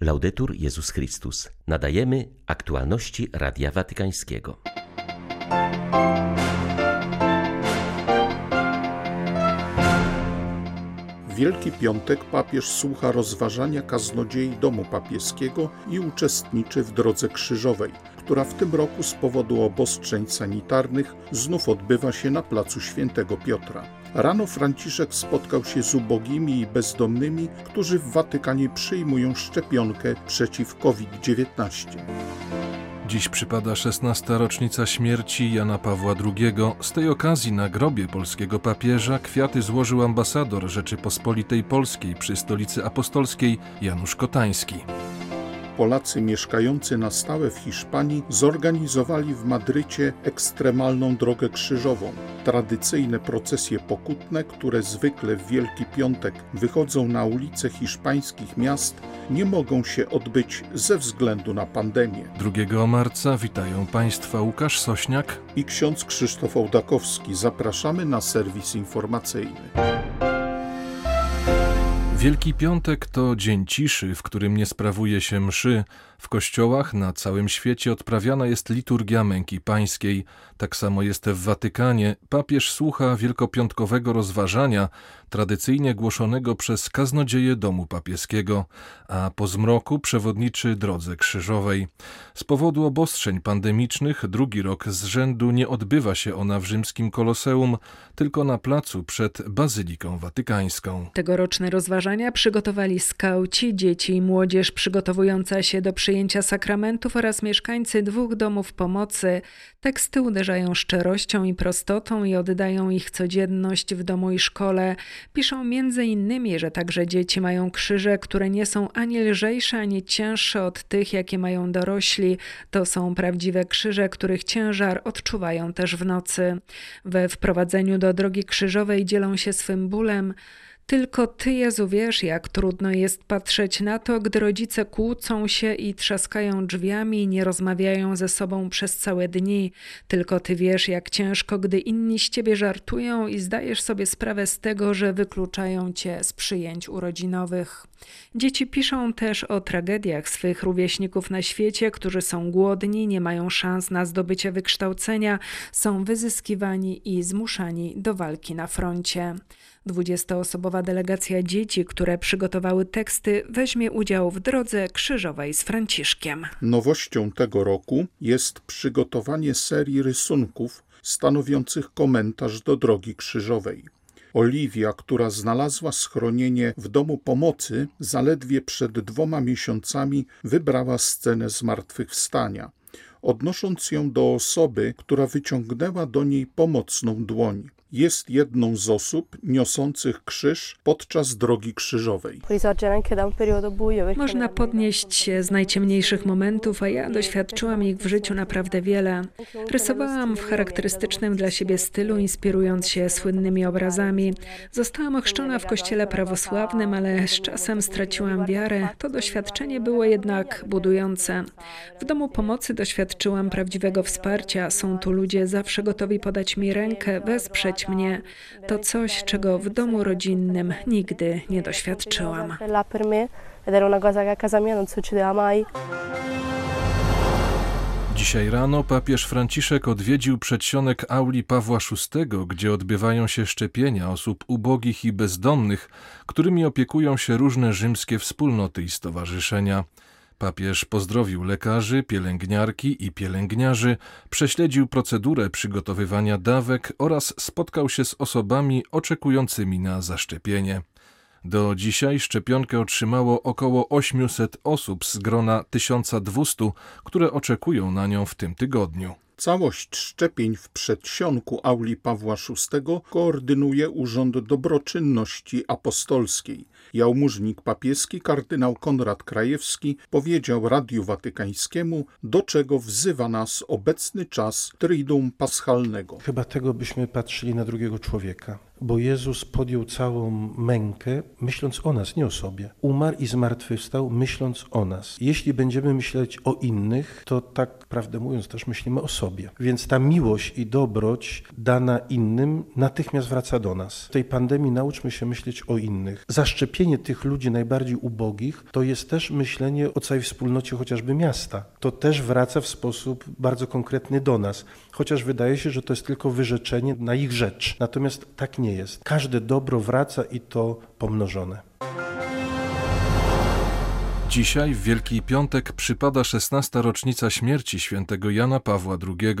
Laudetur Jezus Chrystus. Nadajemy aktualności Radia Watykańskiego. Wielki Piątek papież słucha rozważania kaznodziei domu papieskiego i uczestniczy w drodze krzyżowej, która w tym roku z powodu obostrzeń sanitarnych znów odbywa się na placu Świętego Piotra. Rano Franciszek spotkał się z ubogimi i bezdomnymi, którzy w Watykanie przyjmują szczepionkę przeciw COVID-19. Dziś przypada 16. rocznica śmierci Jana Pawła II. Z tej okazji na grobie polskiego papieża kwiaty złożył ambasador Rzeczypospolitej Polskiej przy stolicy apostolskiej Janusz Kotański. Polacy mieszkający na stałe w Hiszpanii zorganizowali w Madrycie ekstremalną drogę krzyżową. Tradycyjne procesje pokutne, które zwykle w Wielki Piątek wychodzą na ulice hiszpańskich miast, nie mogą się odbyć ze względu na pandemię. 2 marca witają Państwa Łukasz Sośniak i ksiądz Krzysztof Ołdakowski. Zapraszamy na serwis informacyjny. Wielki Piątek to dzień ciszy, w którym nie sprawuje się mszy. W kościołach na całym świecie odprawiana jest liturgia męki pańskiej. Tak samo jest w Watykanie. Papież słucha wielkopiątkowego rozważania, tradycyjnie głoszonego przez kaznodzieje domu papieskiego, a po zmroku przewodniczy drodze krzyżowej. Z powodu obostrzeń pandemicznych drugi rok z rzędu nie odbywa się ona w rzymskim koloseum, tylko na placu przed Bazyliką Watykańską. Tegoroczne rozważania przygotowali skauci, dzieci i młodzież przygotowująca się do przyjęcia sakramentów oraz mieszkańcy dwóch domów pomocy. Teksty uderzają szczerością i prostotą i oddają ich codzienność w domu i szkole. Piszą między innymi, że także dzieci mają krzyże, które nie są ani lżejsze, ani cięższe od tych, jakie mają dorośli. To są prawdziwe krzyże, których ciężar odczuwają też w nocy. We wprowadzeniu do drogi krzyżowej dzielą się swym bólem. Tylko Ty, Jezu, wiesz, jak trudno jest patrzeć na to, gdy rodzice kłócą się i trzaskają drzwiami nie rozmawiają ze sobą przez całe dni. Tylko Ty wiesz, jak ciężko, gdy inni z Ciebie żartują i zdajesz sobie sprawę z tego, że wykluczają Cię z przyjęć urodzinowych. Dzieci piszą też o tragediach swych rówieśników na świecie, którzy są głodni, nie mają szans na zdobycie wykształcenia, są wyzyskiwani i zmuszani do walki na froncie. Dwudziestoosobowa delegacja dzieci, które przygotowały teksty, weźmie udział w drodze krzyżowej z Franciszkiem. Nowością tego roku jest przygotowanie serii rysunków stanowiących komentarz do drogi krzyżowej. Oliwia, która znalazła schronienie w domu pomocy, zaledwie przed dwoma miesiącami wybrała scenę zmartwychwstania, odnosząc ją do osoby, która wyciągnęła do niej pomocną dłoń jest jedną z osób niosących krzyż podczas drogi krzyżowej. Można podnieść się z najciemniejszych momentów, a ja doświadczyłam ich w życiu naprawdę wiele. Rysowałam w charakterystycznym dla siebie stylu, inspirując się słynnymi obrazami. Zostałam ochrzczona w kościele prawosławnym, ale z czasem straciłam wiarę. To doświadczenie było jednak budujące. W domu pomocy doświadczyłam prawdziwego wsparcia. Są tu ludzie zawsze gotowi podać mi rękę, wesprzeć mnie. To coś, czego w domu rodzinnym nigdy nie doświadczyłam. Dzisiaj rano papież Franciszek odwiedził przedsionek auli Pawła VI, gdzie odbywają się szczepienia osób ubogich i bezdomnych, którymi opiekują się różne rzymskie wspólnoty i stowarzyszenia. Papież pozdrowił lekarzy, pielęgniarki i pielęgniarzy, prześledził procedurę przygotowywania dawek oraz spotkał się z osobami oczekującymi na zaszczepienie. Do dzisiaj szczepionkę otrzymało około 800 osób z grona 1200, które oczekują na nią w tym tygodniu. Całość szczepień w przedsionku auli Pawła VI koordynuje Urząd Dobroczynności Apostolskiej. Jałmużnik papieski kardynał Konrad Krajewski powiedział Radiu Watykańskiemu, do czego wzywa nas obecny czas Triduum Paschalnego. Chyba tego byśmy patrzyli na drugiego człowieka bo Jezus podjął całą mękę, myśląc o nas, nie o sobie. Umarł i zmartwychwstał, myśląc o nas. Jeśli będziemy myśleć o innych, to tak prawdę mówiąc też myślimy o sobie. Więc ta miłość i dobroć dana innym natychmiast wraca do nas. W tej pandemii nauczmy się myśleć o innych. Zaszczepienie tych ludzi najbardziej ubogich to jest też myślenie o całej wspólnocie chociażby miasta. To też wraca w sposób bardzo konkretny do nas, chociaż wydaje się, że to jest tylko wyrzeczenie na ich rzecz. Natomiast tak nie jest. Każde dobro wraca i to pomnożone. Dzisiaj, w Wielki Piątek, przypada 16. rocznica śmierci świętego Jana Pawła II.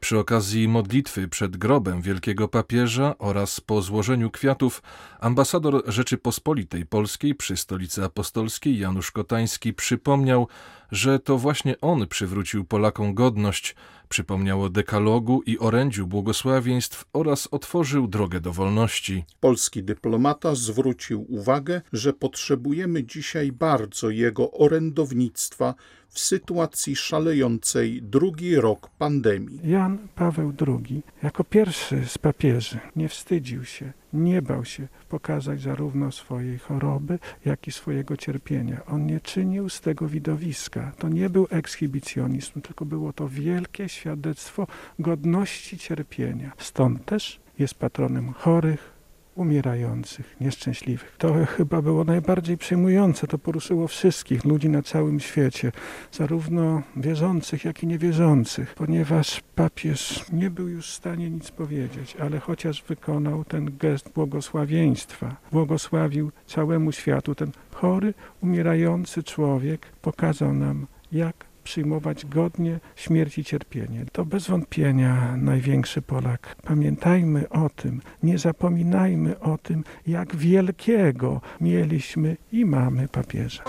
Przy okazji modlitwy przed grobem wielkiego papieża oraz po złożeniu kwiatów, ambasador Rzeczypospolitej Polskiej przy stolicy apostolskiej Janusz Kotański przypomniał, że to właśnie on przywrócił Polakom godność, przypomniał o dekalogu i orędziu błogosławieństw oraz otworzył drogę do wolności. Polski dyplomata zwrócił uwagę, że potrzebujemy dzisiaj bardzo jego orędownictwa w sytuacji szalejącej drugi rok pandemii. Jan Paweł II jako pierwszy z papieży nie wstydził się, nie bał się pokazać zarówno swojej choroby, jak i swojego cierpienia. On nie czynił z tego widowiska. To nie był ekshibicjonizm, tylko było to wielkie świadectwo godności cierpienia. Stąd też jest patronem chorych, umierających, nieszczęśliwych. To chyba było najbardziej przejmujące. To poruszyło wszystkich ludzi na całym świecie, zarówno wierzących, jak i niewierzących, ponieważ papież nie był już w stanie nic powiedzieć, ale chociaż wykonał ten gest błogosławieństwa, błogosławił całemu światu, ten chory, umierający człowiek pokazał nam, jak przyjmować godnie śmierć i cierpienie. To bez wątpienia największy Polak. Pamiętajmy o tym, nie zapominajmy o tym, jak wielkiego mieliśmy i mamy papieża.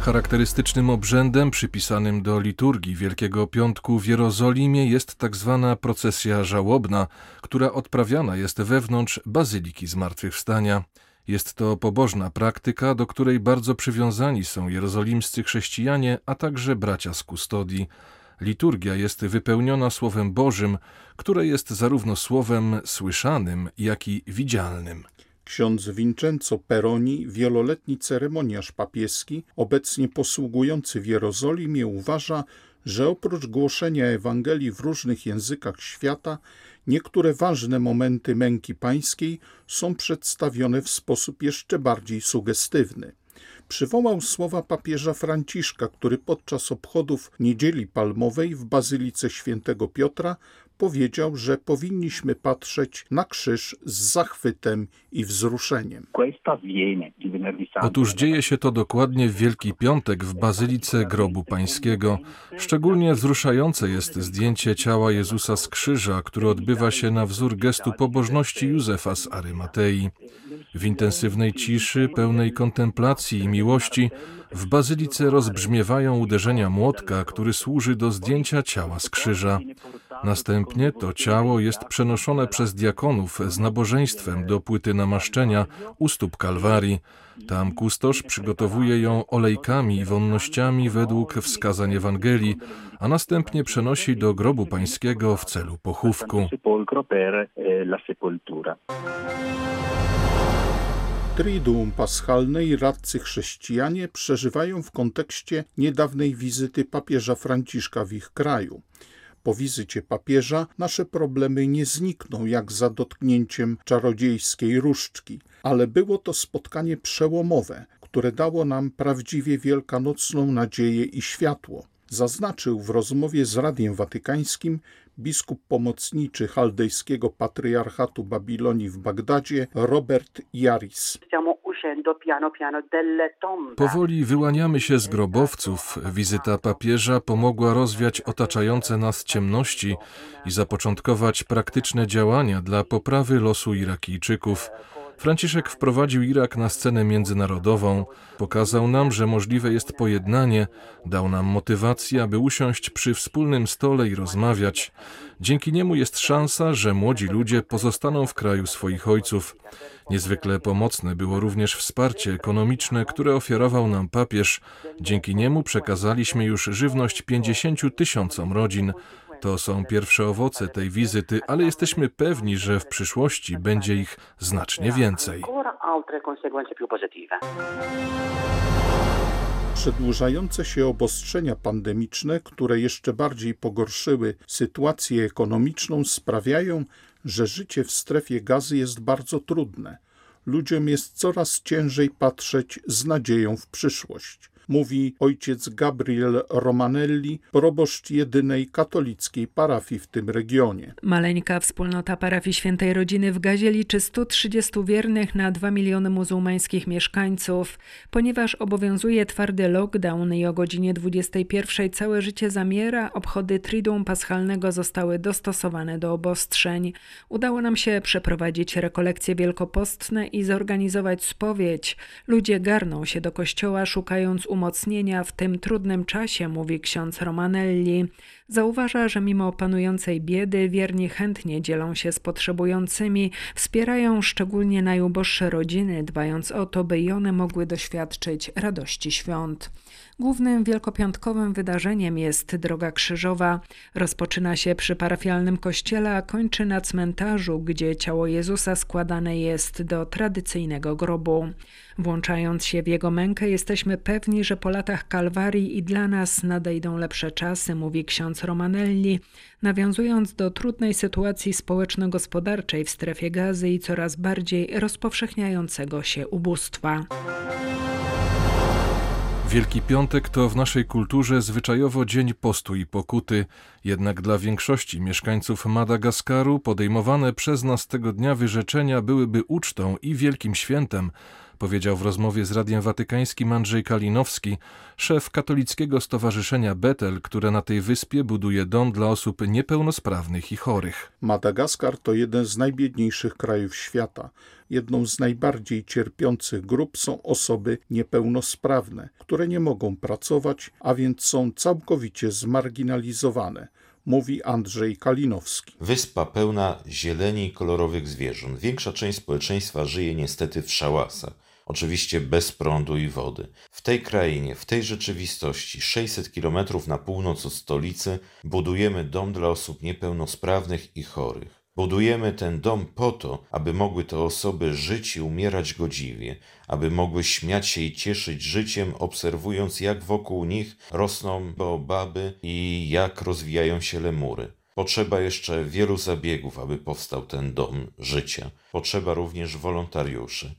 Charakterystycznym obrzędem przypisanym do liturgii Wielkiego Piątku w Jerozolimie jest tak zwana procesja żałobna, która odprawiana jest wewnątrz Bazyliki Zmartwychwstania. Jest to pobożna praktyka, do której bardzo przywiązani są jerozolimscy chrześcijanie, a także bracia z kustodii. Liturgia jest wypełniona Słowem Bożym, które jest zarówno słowem słyszanym, jak i widzialnym. Ksiądz Vincenzo Peroni, wieloletni ceremoniarz papieski, obecnie posługujący w Jerozolimie, uważa, że oprócz głoszenia Ewangelii w różnych językach świata, niektóre ważne momenty męki pańskiej są przedstawione w sposób jeszcze bardziej sugestywny. Przywołał słowa papieża Franciszka, który podczas obchodów Niedzieli Palmowej w Bazylice Świętego Piotra powiedział, że powinniśmy patrzeć na krzyż z zachwytem i wzruszeniem. Otóż dzieje się to dokładnie w Wielki Piątek w Bazylice Grobu Pańskiego. Szczególnie wzruszające jest zdjęcie ciała Jezusa z krzyża, które odbywa się na wzór gestu pobożności Józefa z Arymatei. W intensywnej ciszy, pełnej kontemplacji i miłości, w bazylice rozbrzmiewają uderzenia młotka, który służy do zdjęcia ciała z krzyża. Następnie to ciało jest przenoszone przez diakonów z nabożeństwem do płyty namaszczenia u stóp Kalwarii. Tam kustosz przygotowuje ją olejkami i wonnościami według wskazań Ewangelii, a następnie przenosi do grobu pańskiego w celu pochówku. Triduum Paschalne i radcy chrześcijanie przeżywają w kontekście niedawnej wizyty papieża Franciszka w ich kraju. Po wizycie papieża nasze problemy nie znikną jak za dotknięciem czarodziejskiej różdżki, ale było to spotkanie przełomowe, które dało nam prawdziwie wielkanocną nadzieję i światło. Zaznaczył w rozmowie z Radiem Watykańskim biskup pomocniczy chaldejskiego patriarchatu Babilonii w Bagdadzie Robert Jaris. Powoli wyłaniamy się z grobowców. Wizyta papieża pomogła rozwiać otaczające nas ciemności i zapoczątkować praktyczne działania dla poprawy losu Irakijczyków. Franciszek wprowadził Irak na scenę międzynarodową, pokazał nam, że możliwe jest pojednanie, dał nam motywację, aby usiąść przy wspólnym stole i rozmawiać. Dzięki niemu jest szansa, że młodzi ludzie pozostaną w kraju swoich ojców. Niezwykle pomocne było również wsparcie ekonomiczne, które ofiarował nam papież. Dzięki niemu przekazaliśmy już żywność 50 tysiącom rodzin. To są pierwsze owoce tej wizyty, ale jesteśmy pewni, że w przyszłości będzie ich znacznie więcej. Przedłużające się obostrzenia pandemiczne, które jeszcze bardziej pogorszyły sytuację ekonomiczną, sprawiają, że życie w strefie gazy jest bardzo trudne. Ludziom jest coraz ciężej patrzeć z nadzieją w przyszłość mówi ojciec Gabriel Romanelli, proboszcz jedynej katolickiej parafii w tym regionie. Maleńka wspólnota parafii Świętej Rodziny w Gazie liczy 130 wiernych na 2 miliony muzułmańskich mieszkańców. Ponieważ obowiązuje twardy lockdown i o godzinie 21 całe życie zamiera, obchody Triduum Paschalnego zostały dostosowane do obostrzeń. Udało nam się przeprowadzić rekolekcje wielkopostne i zorganizować spowiedź. Ludzie garną się do kościoła, szukając umocnienia w tym trudnym czasie, mówi ksiądz Romanelli. Zauważa, że mimo panującej biedy wierni chętnie dzielą się z potrzebującymi, wspierają szczególnie najuboższe rodziny, dbając o to, by i one mogły doświadczyć radości świąt. Głównym wielkopiątkowym wydarzeniem jest Droga Krzyżowa. Rozpoczyna się przy parafialnym kościele, a kończy na cmentarzu, gdzie ciało Jezusa składane jest do tradycyjnego grobu. Włączając się w Jego mękę, jesteśmy pewni, że po latach Kalwarii i dla nas nadejdą lepsze czasy, mówi ksiądz Romanelli, nawiązując do trudnej sytuacji społeczno-gospodarczej w strefie gazy i coraz bardziej rozpowszechniającego się ubóstwa. Wielki Piątek to w naszej kulturze zwyczajowo dzień postu i pokuty, jednak dla większości mieszkańców Madagaskaru podejmowane przez nas tego dnia wyrzeczenia byłyby ucztą i wielkim świętem, powiedział w rozmowie z Radiem Watykańskim Andrzej Kalinowski, szef katolickiego stowarzyszenia Betel, które na tej wyspie buduje dom dla osób niepełnosprawnych i chorych. Madagaskar to jeden z najbiedniejszych krajów świata. Jedną z najbardziej cierpiących grup są osoby niepełnosprawne, które nie mogą pracować, a więc są całkowicie zmarginalizowane mówi Andrzej Kalinowski. Wyspa pełna zieleni i kolorowych zwierząt. Większa część społeczeństwa żyje niestety w szałasach oczywiście bez prądu i wody. W tej krainie, w tej rzeczywistości, 600 kilometrów na północ od stolicy, budujemy dom dla osób niepełnosprawnych i chorych. Budujemy ten dom po to, aby mogły te osoby żyć i umierać godziwie, aby mogły śmiać się i cieszyć życiem, obserwując jak wokół nich rosną baobaby i jak rozwijają się lemury. Potrzeba jeszcze wielu zabiegów, aby powstał ten dom życia. Potrzeba również wolontariuszy.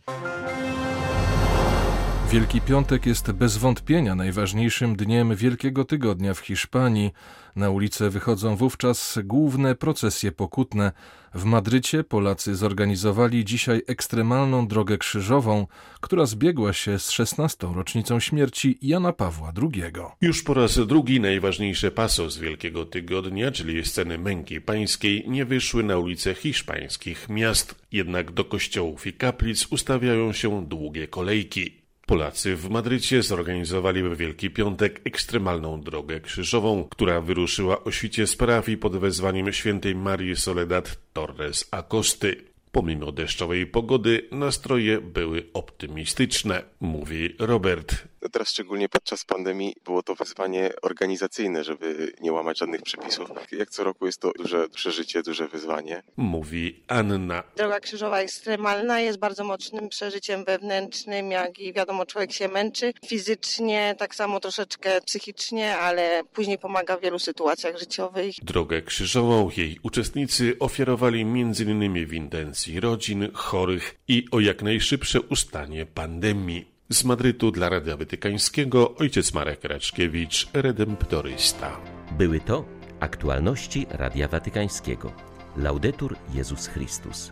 Wielki Piątek jest bez wątpienia najważniejszym dniem Wielkiego Tygodnia w Hiszpanii. Na ulice wychodzą wówczas główne procesje pokutne. W Madrycie Polacy zorganizowali dzisiaj ekstremalną drogę krzyżową, która zbiegła się z 16. rocznicą śmierci Jana Pawła II. Już po raz drugi najważniejsze pasos Wielkiego Tygodnia, czyli sceny męki pańskiej, nie wyszły na ulice hiszpańskich miast, jednak do kościołów i kaplic ustawiają się długie kolejki. Polacy w Madrycie zorganizowali w Wielki Piątek ekstremalną drogę krzyżową, która wyruszyła o świcie z parafii pod wezwaniem świętej Marii Soledad Torres Acosty. Pomimo deszczowej pogody nastroje były optymistyczne, mówi Robert. Teraz szczególnie podczas pandemii było to wyzwanie organizacyjne, żeby nie łamać żadnych przepisów. Jak co roku jest to duże przeżycie, duże wyzwanie. Mówi Anna. Droga krzyżowa ekstremalna jest bardzo mocnym przeżyciem wewnętrznym, jak i wiadomo człowiek się męczy fizycznie, tak samo troszeczkę psychicznie, ale później pomaga w wielu sytuacjach życiowych. Drogę krzyżową jej uczestnicy ofiarowali m.in. w intencji rodzin, chorych i o jak najszybsze ustanie pandemii. Z Madrytu dla Radia Watykańskiego ojciec Marek Raczkiewicz, redemptorysta. Były to aktualności Radia Watykańskiego. Laudetur Jezus Chrystus.